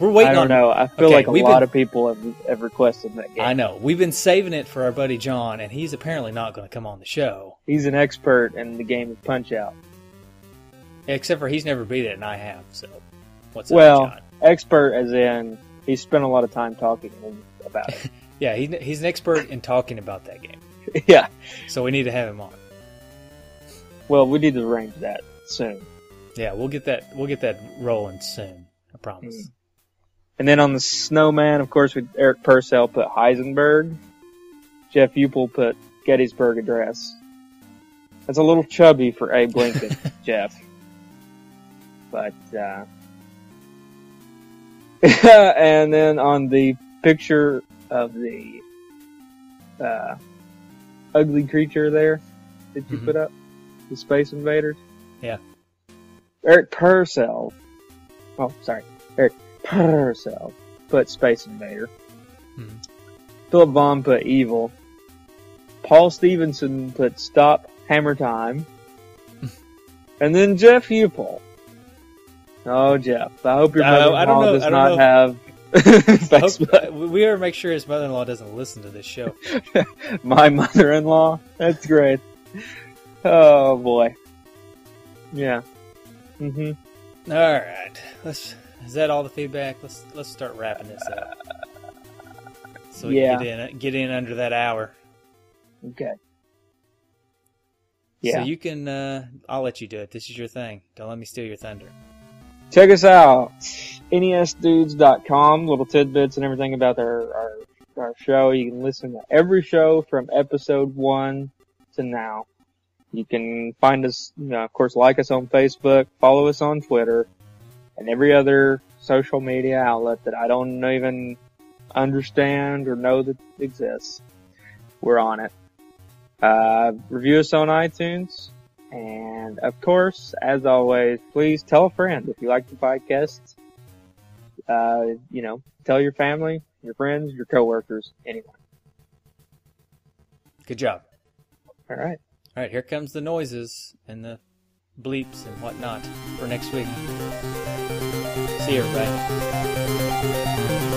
We're waiting I don't on. know. I feel Okay, like a lot been- of people have, have requested that game. I know. We've been saving it for our buddy John, and he's apparently not going to come on the show. He's an expert in the game of Punch Out. Except for he's never beat it, and I have. So, what's Well- up? Expert as in he spent a lot of time talking about it. Yeah, he, he's an expert in talking about that game. yeah. So we need to have him on. Well, we need to arrange that soon. Yeah, we'll get that. We'll get that rolling soon. I promise. Mm. And then on the snowman, of course, with Eric Purcell put Heisenberg. Jeff Upel put Gettysburg Address. That's a little chubby for Abe Lincoln, Jeff. But, uh, and then on the picture of the, uh, ugly creature there that you Mhm. put up, the Space Invaders. Yeah. Eric Purcell. Oh, sorry. Eric Purcell put Space Invader. Mhm. Philip Vaughn put Evil. Paul Stevenson put Stop Hammer Time. and then Jeff Upel. Oh, Jeff. I hope your Uh, mother-in-law I don't know- does I don't not know. have hope, we gotta make sure his mother-in-law doesn't listen to this show. My mother-in-law. That's great. Oh boy. Yeah. Mm-hmm. All right, let's. Is that all the feedback? Let's let's start wrapping this up. So we Yeah. can get in get in under that hour. Okay. Yeah. So you can. Uh, I'll let you do it. This is your thing. Don't let me steal your thunder. Check us out. NESdudes.com. Little tidbits and everything about our, our, our show. You can listen to every show from episode one to now. You can find us, you know, of course, like us on Facebook, follow us on Twitter, and every other social media outlet that I don't even understand or know that exists. We're on it. Uh, review us on iTunes. And of course, as always, please tell a friend if you like the podcast. Uh, you know, tell your family, your friends, your coworkers, anyone. Good job. All right. All right, here comes the noises and the bleeps and whatnot for next week. See you, everybody.